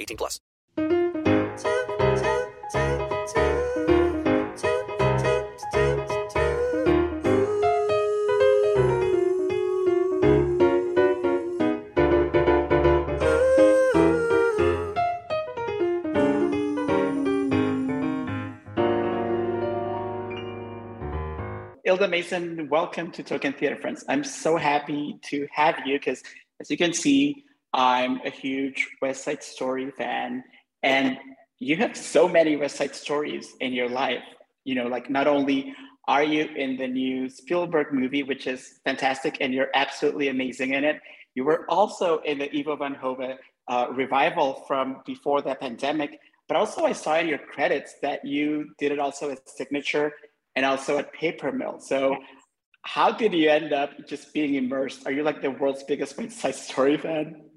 18 plus. Ilda Mason, welcome to Token Theater Friends. I'm so happy to have you because, as you can see, I'm a huge West Side Story fan, and you have so many West Side Stories in your life. You know, like not only are you in the new Spielberg movie, which is fantastic, and you're absolutely amazing in it, you were also in the Ivo van Hove uh, revival from before the pandemic. But also, I saw in your credits that you did it also as signature and also at Paper Mill. So how did you end up just being immersed? Are you like the world's biggest West Side Story fan?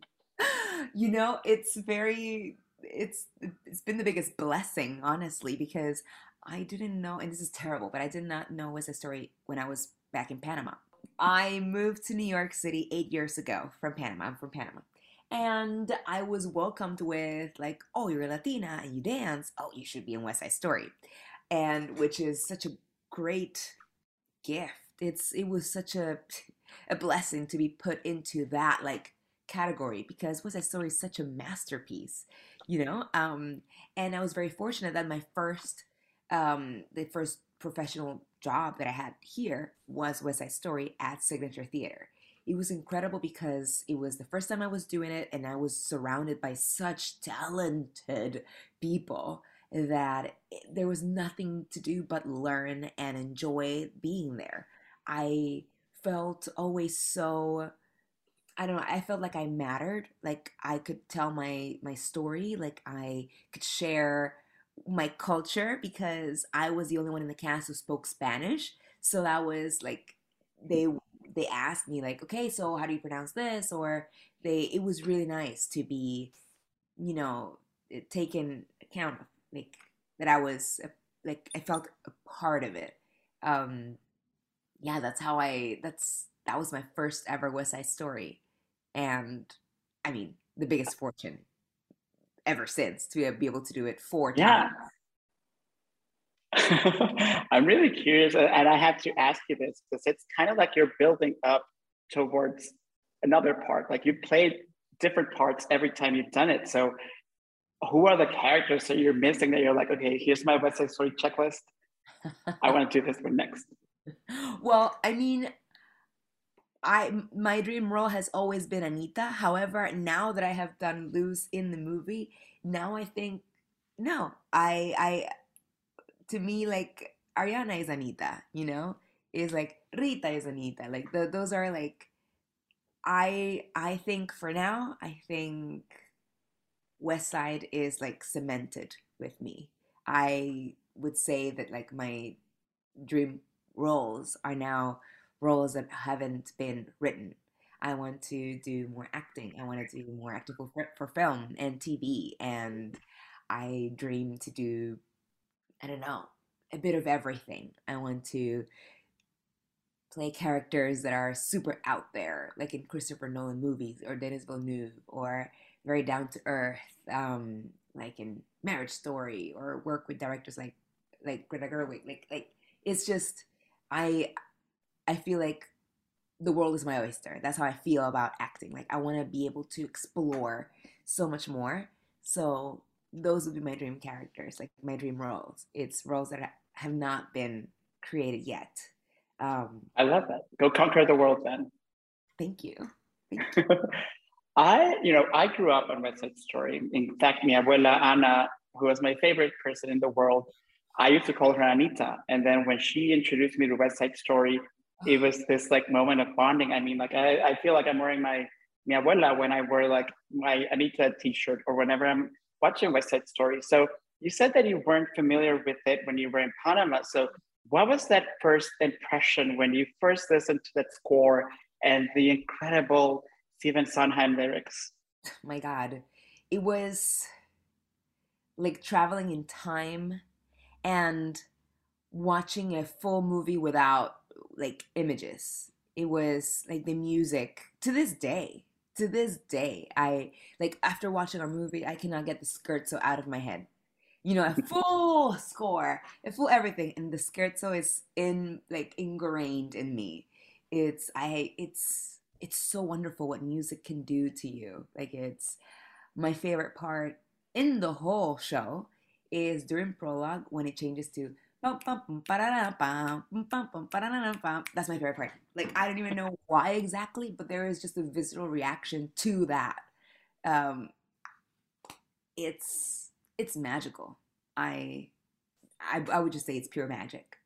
You know, it's very it's it's been the biggest blessing, honestly, because I didn't know, and this is terrible, but I did not know West Side Story when I was back in Panama. I moved to New York City eight years ago from Panama. I'm from Panama. And I was welcomed with like, oh, you're a Latina and you dance. Oh, you should be in West Side Story and which is such a great gift. It's it was such a a blessing to be put into that like category because West Side Story is such a masterpiece, you know. Um, and I was very fortunate that my first um, the first professional job that I had here was West Side Story at Signature Theater. It was incredible because it was the first time I was doing it, and I was surrounded by such talented people that there was nothing to do but learn and enjoy being there. I felt always so I don't know, I felt like I mattered, like I could tell my my story, like I could share my culture because I was the only one in the cast who spoke Spanish. So that was like they they asked me like, "Okay, so how do you pronounce this?" or they it was really nice to be you know, taken account of like that I was like I felt a part of it. Um, yeah, that's how I. That's that was my first ever West Side Story, and I mean the biggest fortune ever since to be able to do it four yeah. times. I'm really curious, and I have to ask you this because it's kind of like you're building up towards another part. Like you played different parts every time you've done it. So who are the characters that you're missing that you're like, okay, here's my West Side Story checklist. I want to do this one next. Well, I mean, I my dream role has always been Anita. However, now that I have done Luz in the movie, now I think no, I I to me like Ariana is Anita, you know, is like Rita is Anita. Like the, those are like I I think for now, I think West Side is like cemented with me. I would say that like my dream roles are now roles that haven't been written. I want to do more acting. I want to do more acting for, for film and TV. And I dream to do, I don't know, a bit of everything. I want to play characters that are super out there, like in Christopher Nolan movies or Denis Villeneuve, or very down to earth, um, like in Marriage Story, or work with directors like like Greta Gerwig. Like like it's just I I feel like the world is my oyster. That's how I feel about acting. Like I want to be able to explore so much more. So those would be my dream characters, like my dream roles. It's roles that have not been created yet. Um, I love that. Go conquer the world, then. Thank you. I, you know, I grew up on West Side Story. In fact, mi abuela Ana, who was my favorite person in the world, I used to call her Anita. And then when she introduced me to West Side Story, it was this like moment of bonding. I mean, like I, I feel like I'm wearing my mi abuela when I wear like my Anita t-shirt or whenever I'm watching West Side Story. So you said that you weren't familiar with it when you were in Panama. So what was that first impression when you first listened to that score and the incredible Stephen Sondheim lyrics? Oh my God, it was like traveling in time and watching a full movie without like images. It was like the music to this day. To this day, I like after watching our movie, I cannot get the scherzo out of my head. You know, a full score, a full everything, and the scherzo is in like ingrained in me. It's I it's it's so wonderful what music can do to you. Like it's my favorite part in the whole show is during prologue when it changes to that's my favorite part. Like I don't even know why exactly, but there is just a visceral reaction to that. Um, it's it's magical. I, I I would just say it's pure magic.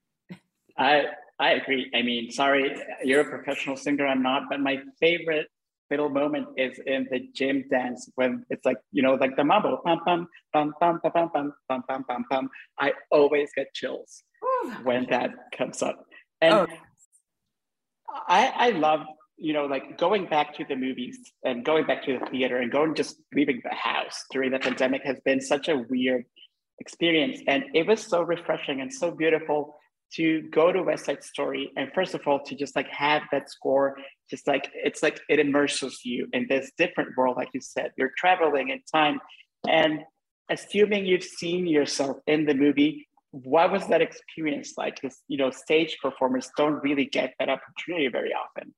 I I agree. I mean, sorry, you're a professional singer. I'm not, but my favorite little moment is in the gym dance when it's like you know like the mambo pam pam pam pam pam pam pam pam pam pam pam. I always get chills when that comes up, and oh. I I love you know like going back to the movies and going back to the theater and going just leaving the house during the pandemic has been such a weird experience, and it was so refreshing and so beautiful to go to West Side Story and first of all to just like have that score, just like it's like it immerses you in this different world, like you said. You're traveling in time, and assuming you've seen yourself in the movie, what was that experience like? Because you know, stage performers don't really get that opportunity very often.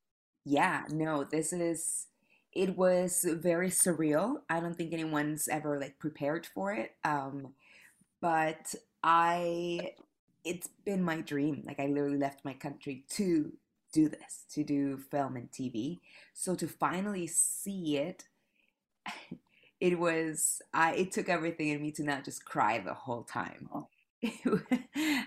Yeah, no, this is. It was very surreal. I don't think anyone's ever like prepared for it. Um, but I it's been my dream. Like I literally left my country to do this, to do film and TV. So to finally see it, it was I it took everything in me to not just cry the whole time. Oh.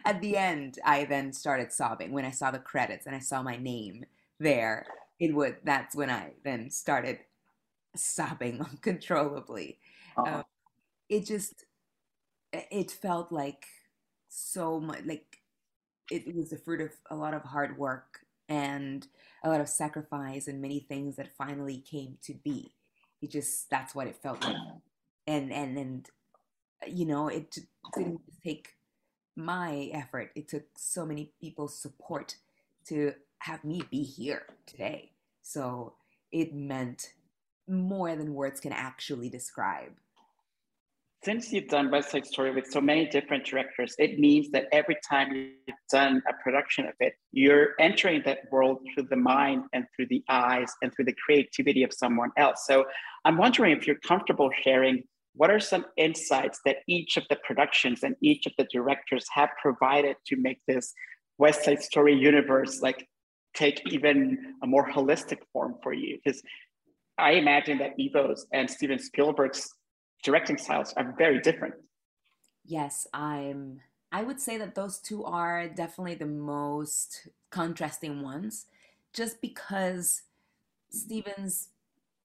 At the end, I then started sobbing when I saw the credits and I saw my name there. It would that's when I then started sobbing uncontrollably. Um, it just it felt like so much like it was the fruit of a lot of hard work and a lot of sacrifice and many things that finally came to be. It just that's what it felt like. And and and you know it didn't take my effort. It took so many people's support to have me be here today. So it meant more than words can actually describe since you've done West Side Story with so many different directors, it means that every time you've done a production of it, you're entering that world through the mind and through the eyes and through the creativity of someone else. So I'm wondering if you're comfortable sharing what are some insights that each of the productions and each of the directors have provided to make this West Side Story universe like take even a more holistic form for you? Because I imagine that Ivo's and Steven Spielberg's directing styles are very different. Yes, I'm I would say that those two are definitely the most contrasting ones just because Steven's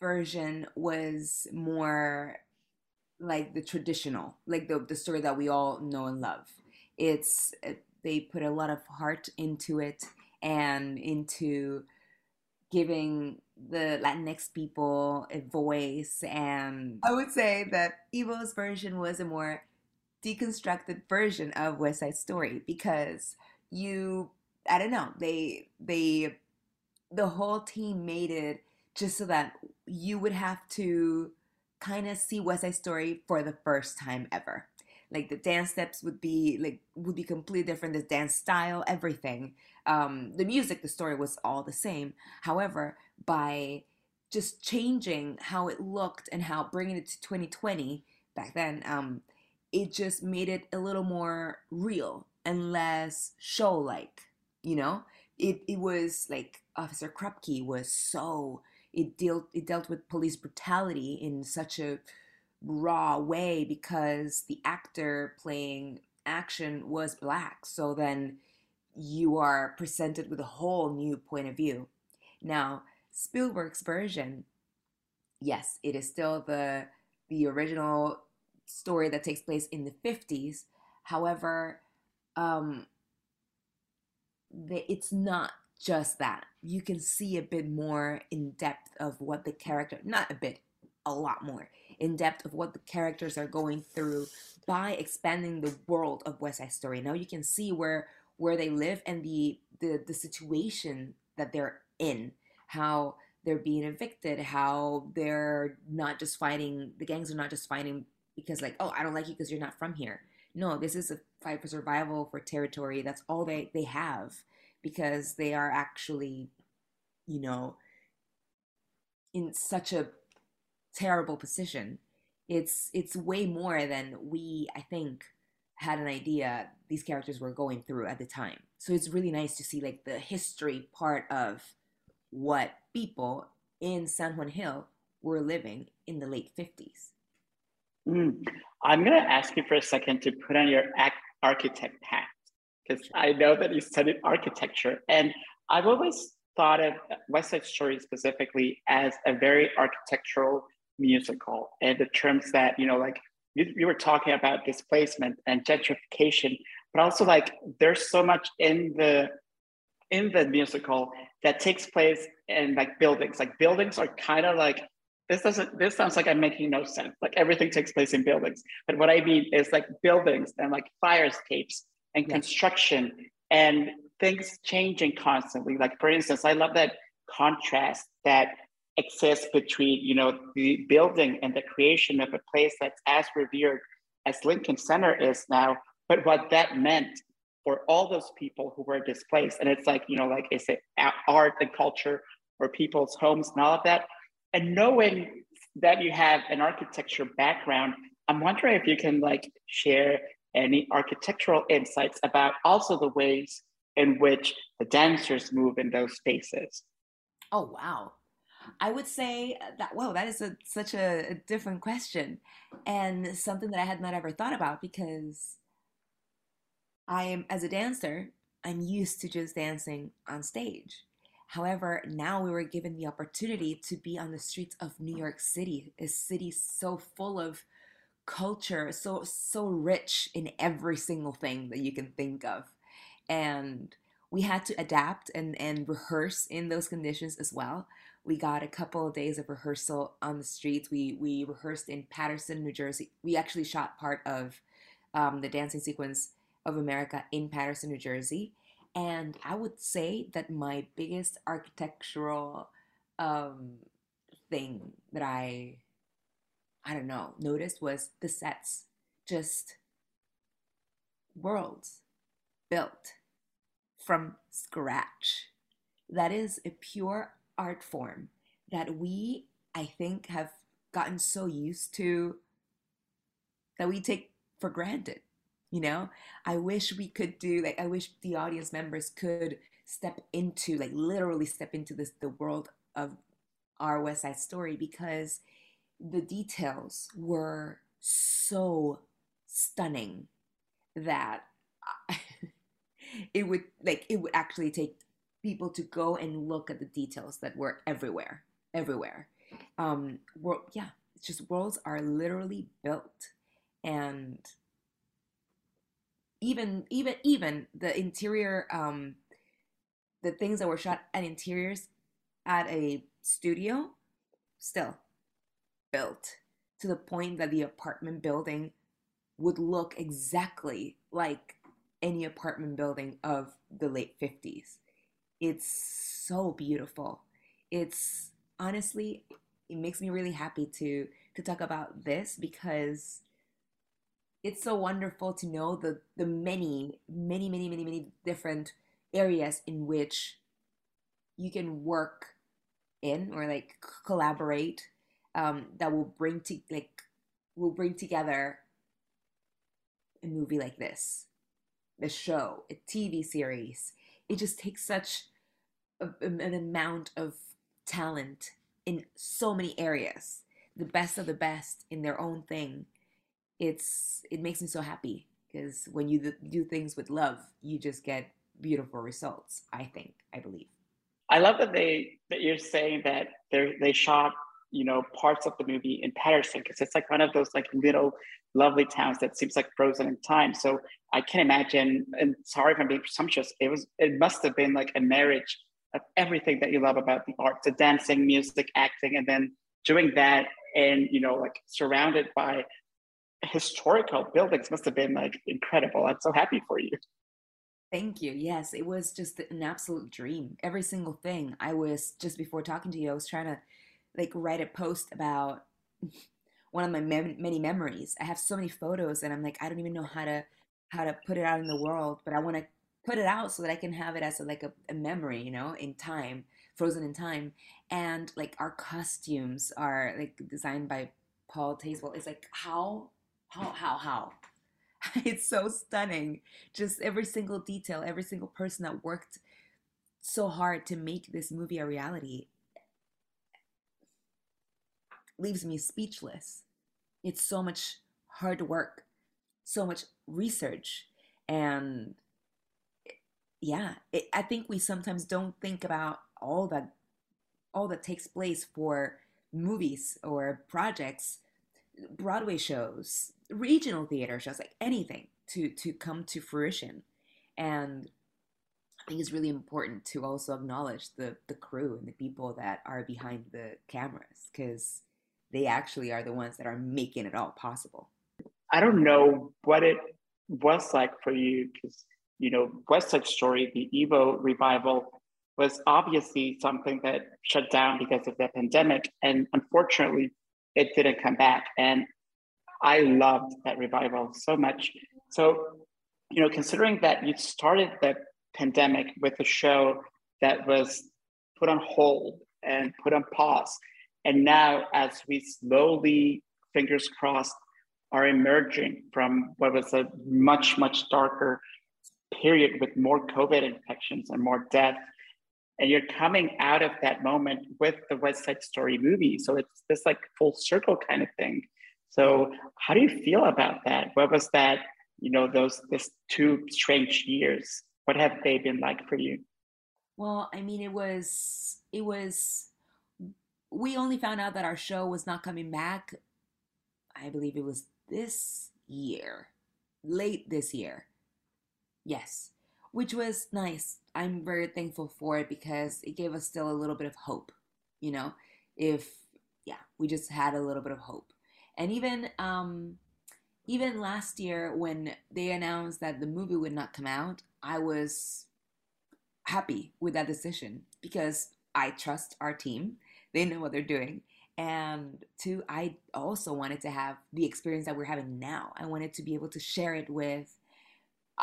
version was more like the traditional, like the the story that we all know and love. It's they put a lot of heart into it and into giving the Latinx people a voice. And I would say that Ivo's version was a more deconstructed version of West Side Story because you, I don't know, they, they, the whole team made it just so that you would have to kind of see West Side Story for the first time ever. like the dance steps would be like would be completely different the dance style everything um the music the story was all the same however by just changing how it looked and how bringing it to 2020 back then um it just made it a little more real and less show like you know? It it was like officer krupke was so it dealt it dealt with police brutality in such a raw way because the actor playing action was black. So then you are presented with a whole new point of view. Now spielberg's version. Yes it is still the the original story that takes place in the 50s however um the, it's not just that. You can see a bit more in depth of what the character not a bit a lot more in depth of what the characters are going through by expanding the world of West Side Story. Now you can see where where they live and the the, the situation that they're in, how they're being evicted, how they're not just fighting the gangs are not just fighting because like, oh, I don't like you because you're not from here. No, this is a fight for survival for territory. That's all they, they have because they are actually, you know, in such a terrible position. It's it's way more than we I think had an idea these characters were going through at the time. So it's really nice to see like the history part of what people in San Juan Hill were living in the late 50s. Mm. I'm going to ask you for a second to put on your architect hat because I know that you studied architecture. And I've always thought of West Side Story specifically as a very architectural musical in the terms that, you know, like you, you were talking about displacement and gentrification, but also like there's so much in the in the musical that takes place in like buildings. Like buildings are kind of like this doesn't this sounds like I'm making no sense. Like everything takes place in buildings. But what I mean is like buildings and like fire escapes and yes. construction and things changing constantly. Like for instance, I love that contrast that exists between you know the building and the creation of a place that's as revered as Lincoln Center is now, but what that meant for all those people who were displaced. And it's like, you know, like is it art and culture or people's homes and all of that? And knowing that you have an architecture background, I'm wondering if you can like share any architectural insights about also the ways in which the dancers move in those spaces. Oh wow. I would say that wow, that is a, such a, a different question and something that I had not ever thought about because I am as a dancer, I'm used to just dancing on stage. However, now we were given the opportunity to be on the streets of New York City, a city so full of culture, so so rich in every single thing that you can think of. And we had to adapt and, and rehearse in those conditions as well. We got a couple of days of rehearsal on the streets. We we rehearsed in Paterson, New Jersey. We actually shot part of um, the dancing sequence of America in Paterson, New Jersey. And I would say that my biggest architectural um, thing that I, I don't know, noticed was the sets. Just worlds built from scratch. That is a pure art form that we, I think, have gotten so used to that we take for granted you know? I wish we could do like i wish the audience members could step into like literally step into this the world of our west side story because the details were so stunning that it would like it would actually take people to go and look at the details that were everywhere everywhere. Um world yeah it's just worlds are literally built and even even even the interior um the things that were shot at interiors at a studio still built to the point that the apartment building would look exactly like any apartment building of the late 50s it's so beautiful. It's honestly it makes me really happy to to talk about this because it's so wonderful to know the the many many many many many different areas in which you can work in or like collaborate um, that will bring to like will bring together a movie like this a show a tv series. It just takes such a, an amount of talent in so many areas. The best of the best in their own thing it's it makes me so happy because when you do things with love you just get beautiful results i think i believe. I love that they that you're saying that they they shot you know parts of the movie in paterson because it's like one of those like little lovely towns that seems like frozen in time. So i can imagine and sorry if i'm being presumptuous it was it must have been like a marriage of everything that you love about the arts the dancing music acting and then doing that and you know like surrounded by historical buildings must have been like incredible i'm so happy for you Thank you. Yes, it was just an absolute dream. Every single thing. I was just before talking to you, I was trying to like write a post about one of my mem- many memories. I have so many photos and I'm like I don't even know how to how to put it out in the world, but I want to put it out so that I can have it as a, like a, a memory, you know, in time, frozen in time. And like our costumes are like designed by Paul Tazewell. It's like how how how how it's so stunning. Just every single detail, every single person that worked so hard to make this movie a reality leaves me speechless. It's so much hard work, so much research, and yeah, it, I think we sometimes don't think about all that all that takes place for movies or projects, Broadway shows, regional theater shows, like anything to to come to fruition. And I think it's really important to also acknowledge the the crew and the people that are behind the cameras because they actually are the ones that are making it all possible. I don't know what it was like for you because you know West Side Story, the Ivo revival, was obviously something that shut down because of the pandemic, and unfortunately, it didn't come back. And I loved that revival so much. So, you know, considering that you started the pandemic with a show that was put on hold and put on pause, and now as we slowly, fingers crossed, are emerging from what was a much, much darker period with more COVID infections and more death. And you're coming out of that moment with the West Side Story movie. So it's this like full circle kind of thing. So how do you feel about that? What was that, you know, those this two strange years? What have they been like for you? Well, I mean, it was it was we only found out that our show was not coming back. I believe it was this year, late this year. Yes, which was nice. I'm very thankful for it because it gave us still a little bit of hope. You know, if yeah, we just had a little bit of hope. And even um, even last year when they announced that the movie would not come out, I was happy with that decision because I trust our team. They know what they're doing. And two, I also wanted to have the experience that we're having now. I wanted to be able to share it with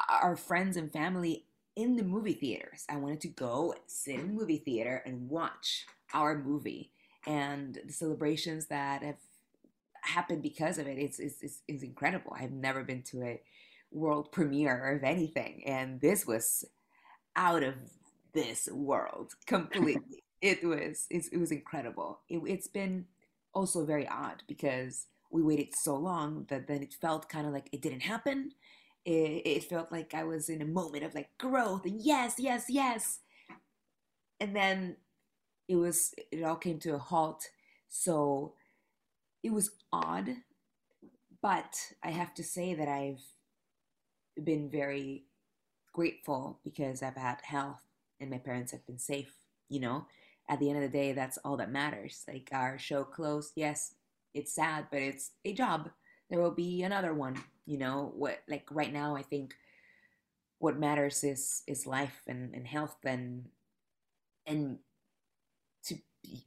our friends and family in the movie theaters. I wanted to go sit in the movie theater and watch our movie and the celebrations that have happened because of it. It's, it's, it's, it's incredible. I've never been to a world premiere of anything, and this was out of this world completely. it was it was incredible. It, it's been also very odd because we waited so long that then it felt kind of like it didn't happen. It, it felt like I was in a moment of like growth and yes, yes, yes, and then it was it all came to a halt. So it was odd, but I have to say that I've been very grateful because I've had health and my parents have been safe. You know, at the end of the day, that's all that matters. Like our show closed, yes, it's sad, but it's a job. There will be another one. You know, what like right now, I think what matters is is life and, and health and and to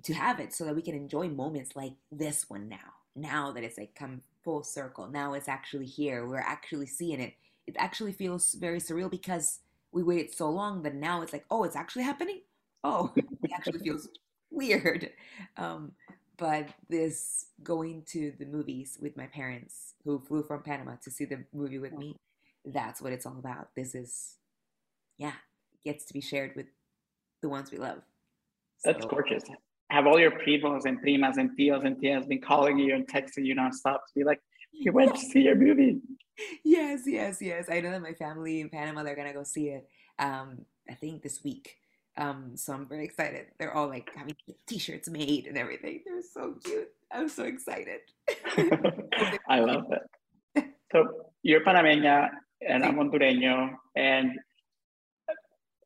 to have it so that we can enjoy moments like this one now now that it's like come full circle, now it's actually here. We're actually seeing it. It actually feels very surreal because we waited so long that now it's like, oh, it's actually happening. Oh, it actually feels weird. Um, but this going to the movies with my parents who flew from Panama to see the movie with me, that's what it's all about. This is, yeah, gets to be shared with the ones we love. That's so, gorgeous. Have all your primos and primas and tios and tias been calling you and texting you nonstop to be like, you went to see your movie. Yes, yes, yes. I know that my family in Panama, they're going to go see it, um, I think this week. Um, so I'm very excited. They're all like having t-shirts made and everything. They're so cute. I'm so excited. I love it. So you're Panameña and I'm Hondureño and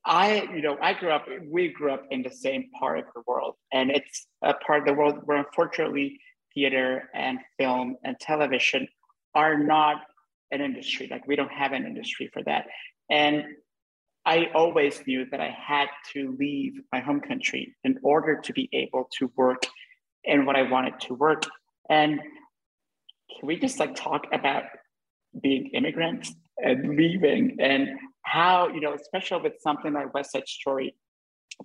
I, you know, I grew up, we grew up in the same part of the world and it's a part of the world where unfortunately theater and film and television are not an industry. Like we don't have an industry for that. And I always knew that I had to leave my home country in order to be able to work in what I wanted to work. And can we just like talk about being immigrants and leaving and how, you know, especially with something like West Side Story,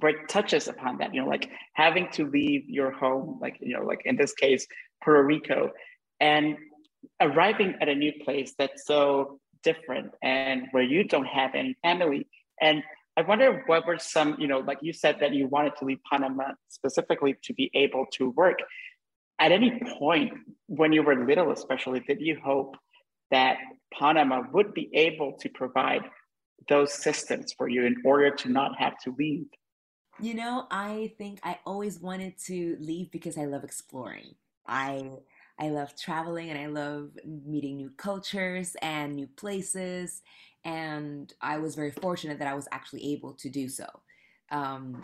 where it touches upon that, you know, like having to leave your home, like, you know, like in this case, Puerto Rico, and arriving at a new place that's so different and where you don't have any family and I wonder what were some, you know, like you said that you wanted to leave Panama specifically to be able to work. At any point when you were little, especially, did you hope that Panama would be able to provide those systems for you in order to not have to leave? You know, I think I always wanted to leave because I love exploring. I I love traveling and I love meeting new cultures and new places and I was very fortunate that I was actually able to do so. Um,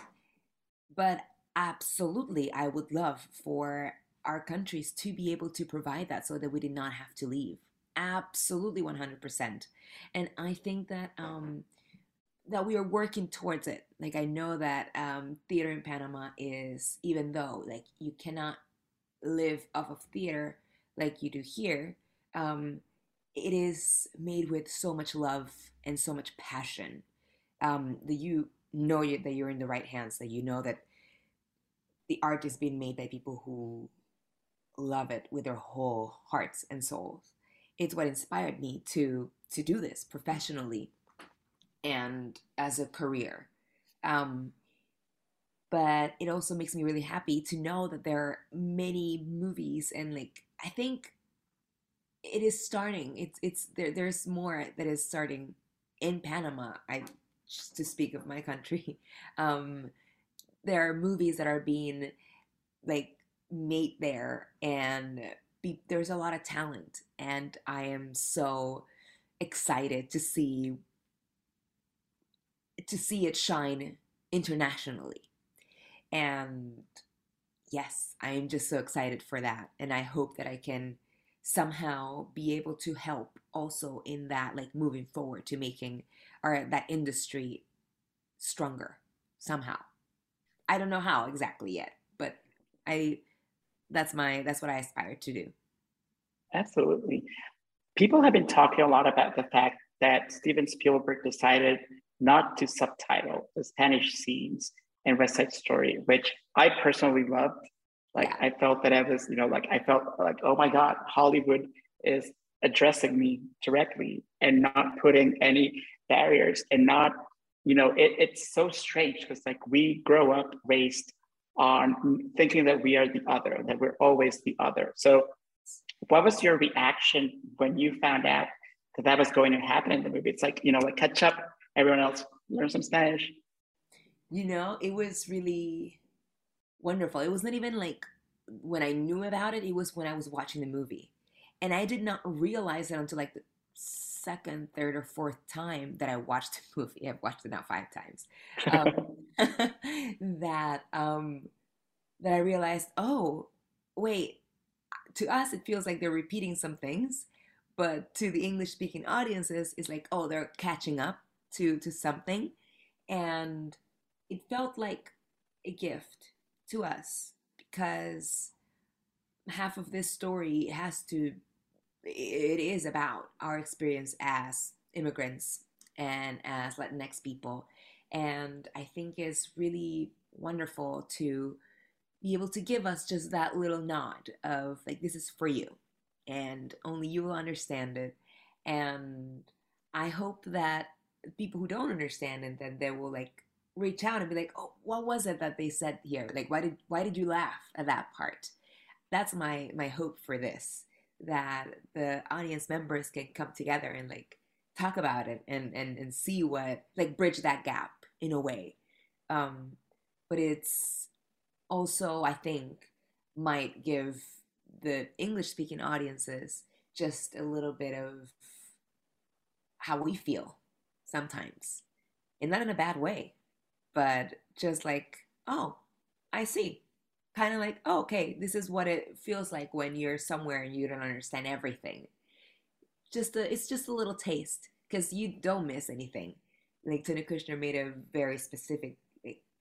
but absolutely, I would love for our countries to be able to provide that so that we did not have to leave. Absolutely, 100%. And I think that um, that we are working towards it. Like I know that um, theater in Panama is, even though like you cannot live off of theater like you do here. Um, it is made with so much love and so much passion um, that you know that you're in the right hands, that you know that the art is being made by people who love it with their whole hearts and souls. It's what inspired me to to do this professionally and as a career. Um, but it also makes me really happy to know that there are many movies and like I think it is starting. It's it's there. There's more that is starting in Panama. I just to speak of my country. Um, there are movies that are being like made there, and be, there's a lot of talent, and I am so excited to see to see it shine internationally. And yes, I am just so excited for that, and I hope that I can somehow be able to help also in that like moving forward to making our that industry stronger somehow. I don't know how exactly yet but i that's my that's what i aspire to do. Absolutely. People have been talking a lot about the fact that steven spielberg decided not to subtitle the spanish scenes in west side story which i personally loved like yeah. I felt that I was, you know, like I felt like, oh my God, Hollywood is addressing me directly and not putting any barriers and not, you know, it, it's so strange because like we grow up raised on thinking that we are the other, that we're always the other. So what was your reaction when you found out that that was going to happen in the movie? It's like, you know, like catch up, everyone else learn some Spanish. You know, it was really wonderful. It was not even like when I knew about it, it was when I was watching the movie. And I did not realize it until like the second, third, or fourth time that I watched the movie. I've watched it now five times. Um, that um, that I realized, oh, wait. To us, it feels like they're repeating some things, but to the English-speaking audiences, it's like, oh, they're catching up to to something, and it felt like a gift to us because half of this story has to it is about our experience as immigrants and as Latinx people. And I think it's really wonderful to be able to give us just that little nod of like, this is for you, and only you will understand it. And I hope that people who don't understand it, then they will like reach out and be like, oh, what was it that they said here? Like, why did why did you laugh at that part? That's my my hope for this that the audience members can come together and like talk about it and and and see what like bridge that gap in a way um but it's also i think might give the english speaking audiences just a little bit of how we feel sometimes and not in a bad way but just like oh i see kind of like, oh, okay, this is what it feels like when you're somewhere and you don't understand everything. Just a, it's just a little taste because you don't miss anything. Like Tony Kushner made a very specific,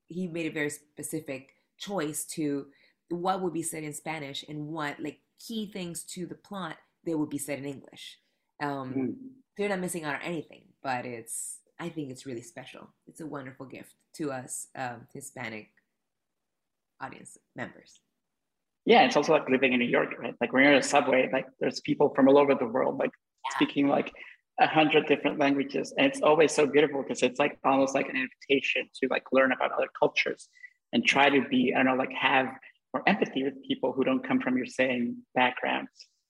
he made a very specific choice to what would be said in Spanish and what like key things to the plot they would be said in English. Um, mm. They're not missing out on anything, but it's I think it's really special. It's a wonderful gift to us um, Hispanic audience members. Yeah, it's also like living in New York, right? Like when you're in a subway, like there's people from all over the world, like yeah. speaking like a hundred different languages, and it's always so beautiful because it's like almost like an invitation to like learn about other cultures and try to be, I don't know, like have more empathy with people who don't come from your same backgrounds.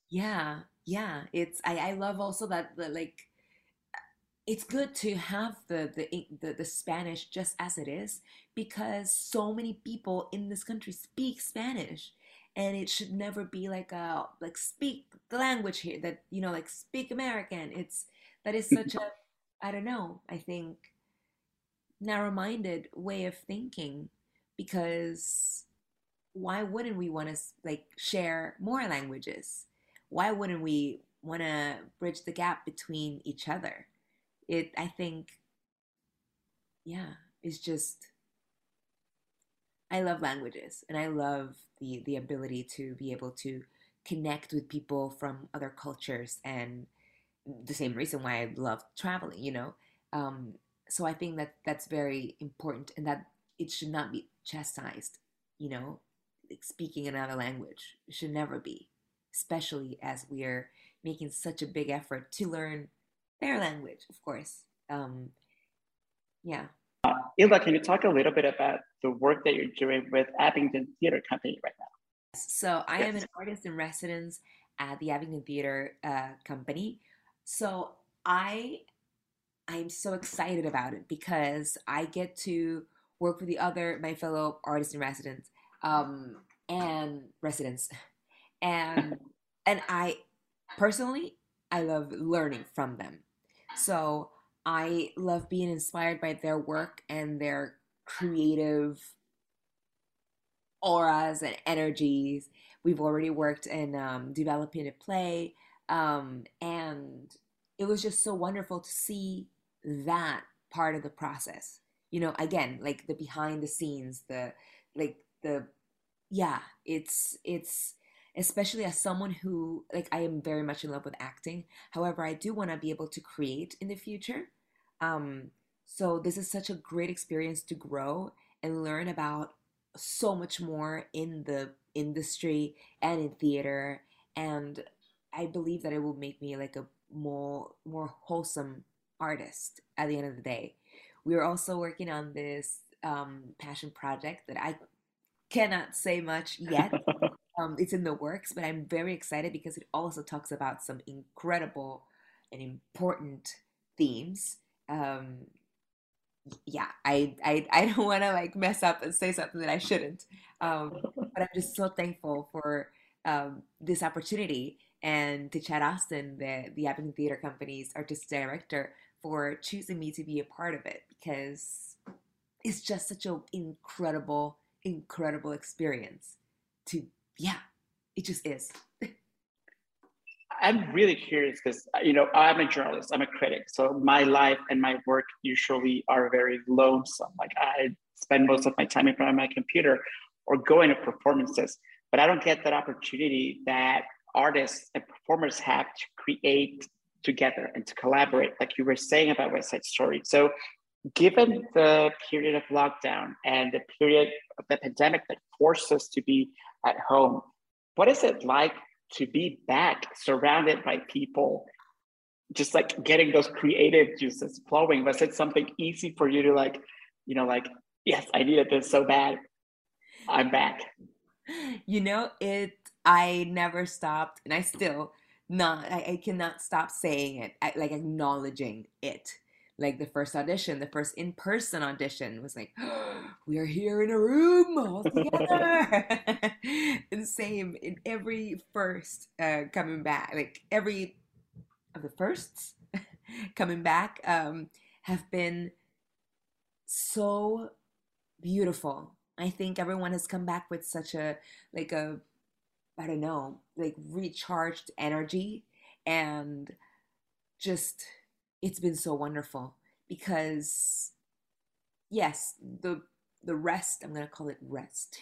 Yeah, yeah. It's I I love also that the like it's good to have the, the the the Spanish just as it is because so many people in this country speak Spanish and it should never be like a like speak the language here that you know like speak American. It's that is such a I don't know I think narrow-minded way of thinking because why wouldn't we want to like share more languages? Why wouldn't we want to bridge the gap between each other it i think yeah it's just i love languages and i love the the ability to be able to connect with people from other cultures and the same reason why i love traveling you know? Um, so i think that that's very important and that it should not be chastised you know? Like speaking another language it should never be especially as we're making such a big effort to learn their language, of course. Um, yeah. Uh, Ilda, can you talk a little bit about the work that you're doing with Abingdon Theater Company right now? So I yes. am an artist in residence at the Abingdon Theater uh, Company. So I I'm so excited about it because I get to work with the other my fellow artists in residence um, and residents, and and I personally I love learning from them. So I love being inspired by their work and their creative auras and energies. We've already worked in um, developing a play, um, and it was just so wonderful to see that part of the process. You know, again, like the behind the scenes, the like the yeah, it's it's especially as someone who like I am very much in love with acting. However, I do want to be able to create in the future. Um, so this is such a great experience to grow and learn about so much more in the industry and in theater and I believe that it will make me like a more more wholesome artist at the end of the day. We are also working on this um, passion project that I cannot say much yet Um, it's in the works, but I'm very excited because it also talks about some incredible and important themes. Um, yeah, I I, I don't want to like mess up and say something that I shouldn't. Um, but I'm just so thankful for um, this opportunity and to Chad Austin, the the Abingdon Theater Company's artistic director, for choosing me to be a part of it because it's just such an incredible, incredible experience to yeah, it just is. I'm really curious because you know I'm a journalist, I'm a critic, so my life and my work usually are very lonesome. Like I spend most of my time in front of my computer or going to performances. but I don't get that opportunity that artists and performers have to create together and to collaborate, like you were saying about West Side Story. So, given the period of lockdown and the period of the pandemic that forced us to be at home, what is it like to be back surrounded by people? Just like getting those creative juices flowing. Was it something easy for you to like you know like yes i needed this so bad. I'm back. You know it i never stopped and i still not i, I cannot stop saying it I, like acknowledging it like the first audition the first in-person audition was like oh, we are here in a room all together and same in every first uh coming back like every of the firsts coming back um, have been so beautiful. I think everyone has come back with such a like a I don't know, like recharged energy and just it's been so wonderful because yes, the the rest, I'm going to call it rest.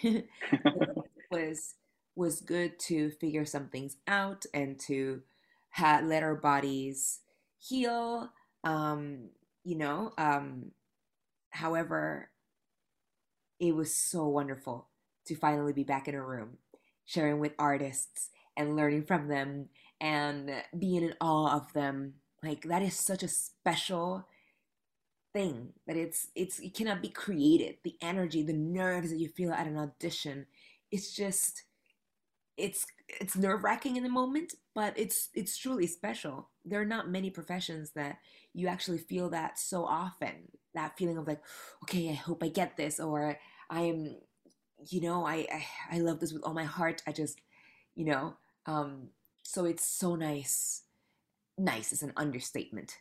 was was good to figure some things out and to had let our bodies heal um you know um however it was so wonderful to finally be back in a room sharing with artists and learning from them and being in awe of them like that is such a special thing that it's it's it cannot be created the energy the nerves that you feel at an audition it's just it's it's nerve wracking in the moment, but it's it's truly special. There are not many professions that you actually feel that so often. That feeling of like, okay, I hope I get this, or I am, you know, I I, I love this with all my heart. I just, you know, um, so it's so nice. Nice is an understatement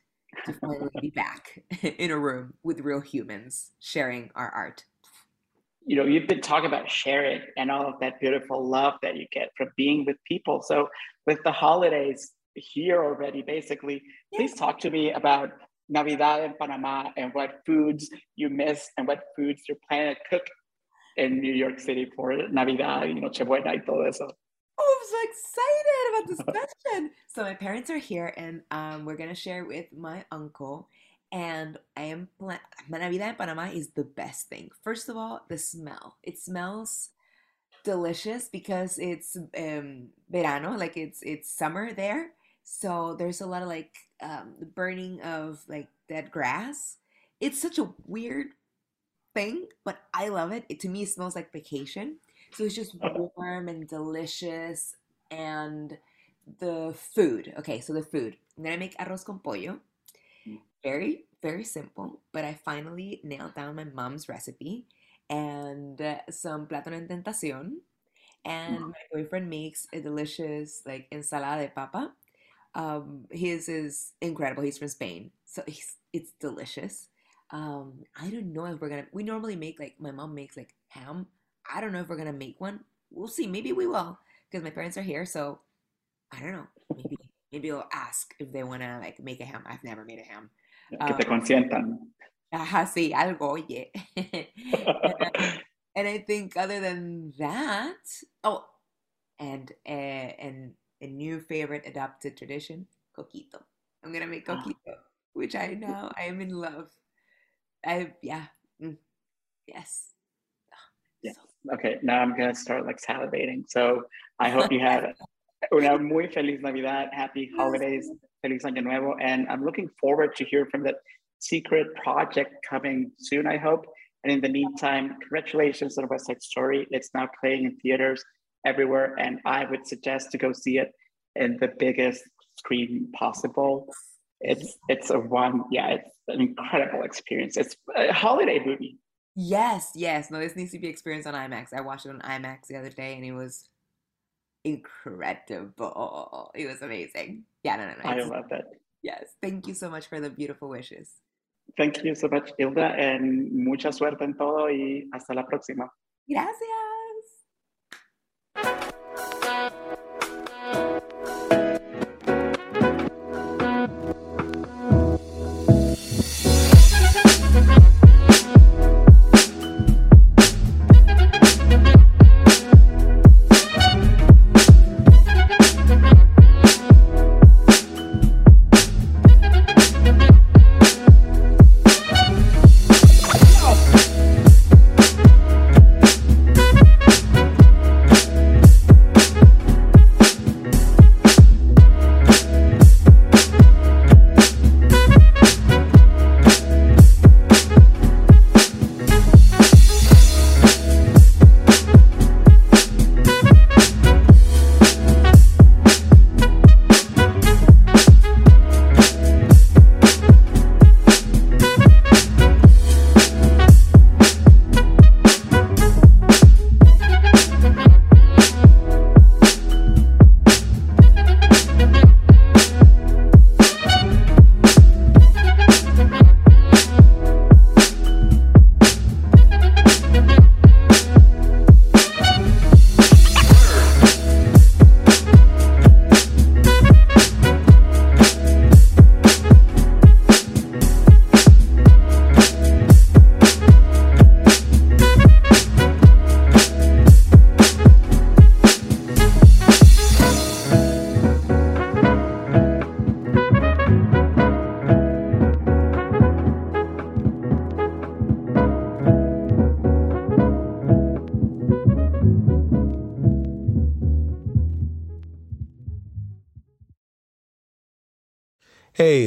to finally be back in a room with real humans sharing our art. You know you've been talking about sharing and all of that beautiful love that you get from being with people. So with the holidays here already basically yeah. please talk to me about navidad in panama and what foods you miss and what foods you're planning to cook in new york city for navidad you know Chebuena y todo eso I'm so excited about this question. so my parents are here, and um, we're gonna share with my uncle and I am pla- Navidad in Panama is the best thing. First of all, the smell. It smells delicious because it's um verano, like it's it's summer there. So there's a lot of like um the burning of like dead grass. It's such a weird thing, but I love it. It to me it smells like vacation. So it's just warm and delicious and the food. Okay, so the food. I'm gonna make arroz con pollo very, very simple, but I finally nailed down my mom's recipe and uh, some plátano en tentación. And mm. my boyfriend makes a delicious like ensalada de papa. Um, his is incredible. He's from Spain, so it's delicious. Um, I don't know if we're gonna. We normally make like my mom makes like ham. I don't know if we're gonna make one. We'll see. Maybe we will because my parents are here. So I don't know. Maybe maybe I'll ask if they wanna like make a ham. I've never made a ham. que te consientan. Ajá, sí, algo, oye. and, I, think other than that, oh, and uh, and a new favorite adopted tradition, coquito. I'm gonna make ah. coquito, which I know I am in love. I yeah, mm, yes. Yeah. So. Okay, now I'm gonna start like salivating. So I hope you have una muy feliz Navidad, happy holidays. Feliz Año Nuevo. And I'm looking forward to hear from that secret project coming soon, I hope. And in the meantime, congratulations on West Side Story. It's now playing in theaters everywhere. And I would suggest to go see it in the biggest screen possible. It's it's a one, yeah, it's an incredible experience. It's a holiday movie. Yes, yes. No, this needs to be experienced on IMAX. I watched it on IMAX the other day and it was incredible. It was amazing. Yeah, no, no, no. I love that. Yes. Thank you so much for the beautiful wishes. Thank you so much, Hilda, and mucha suerte en todo y hasta la próxima. Gracias.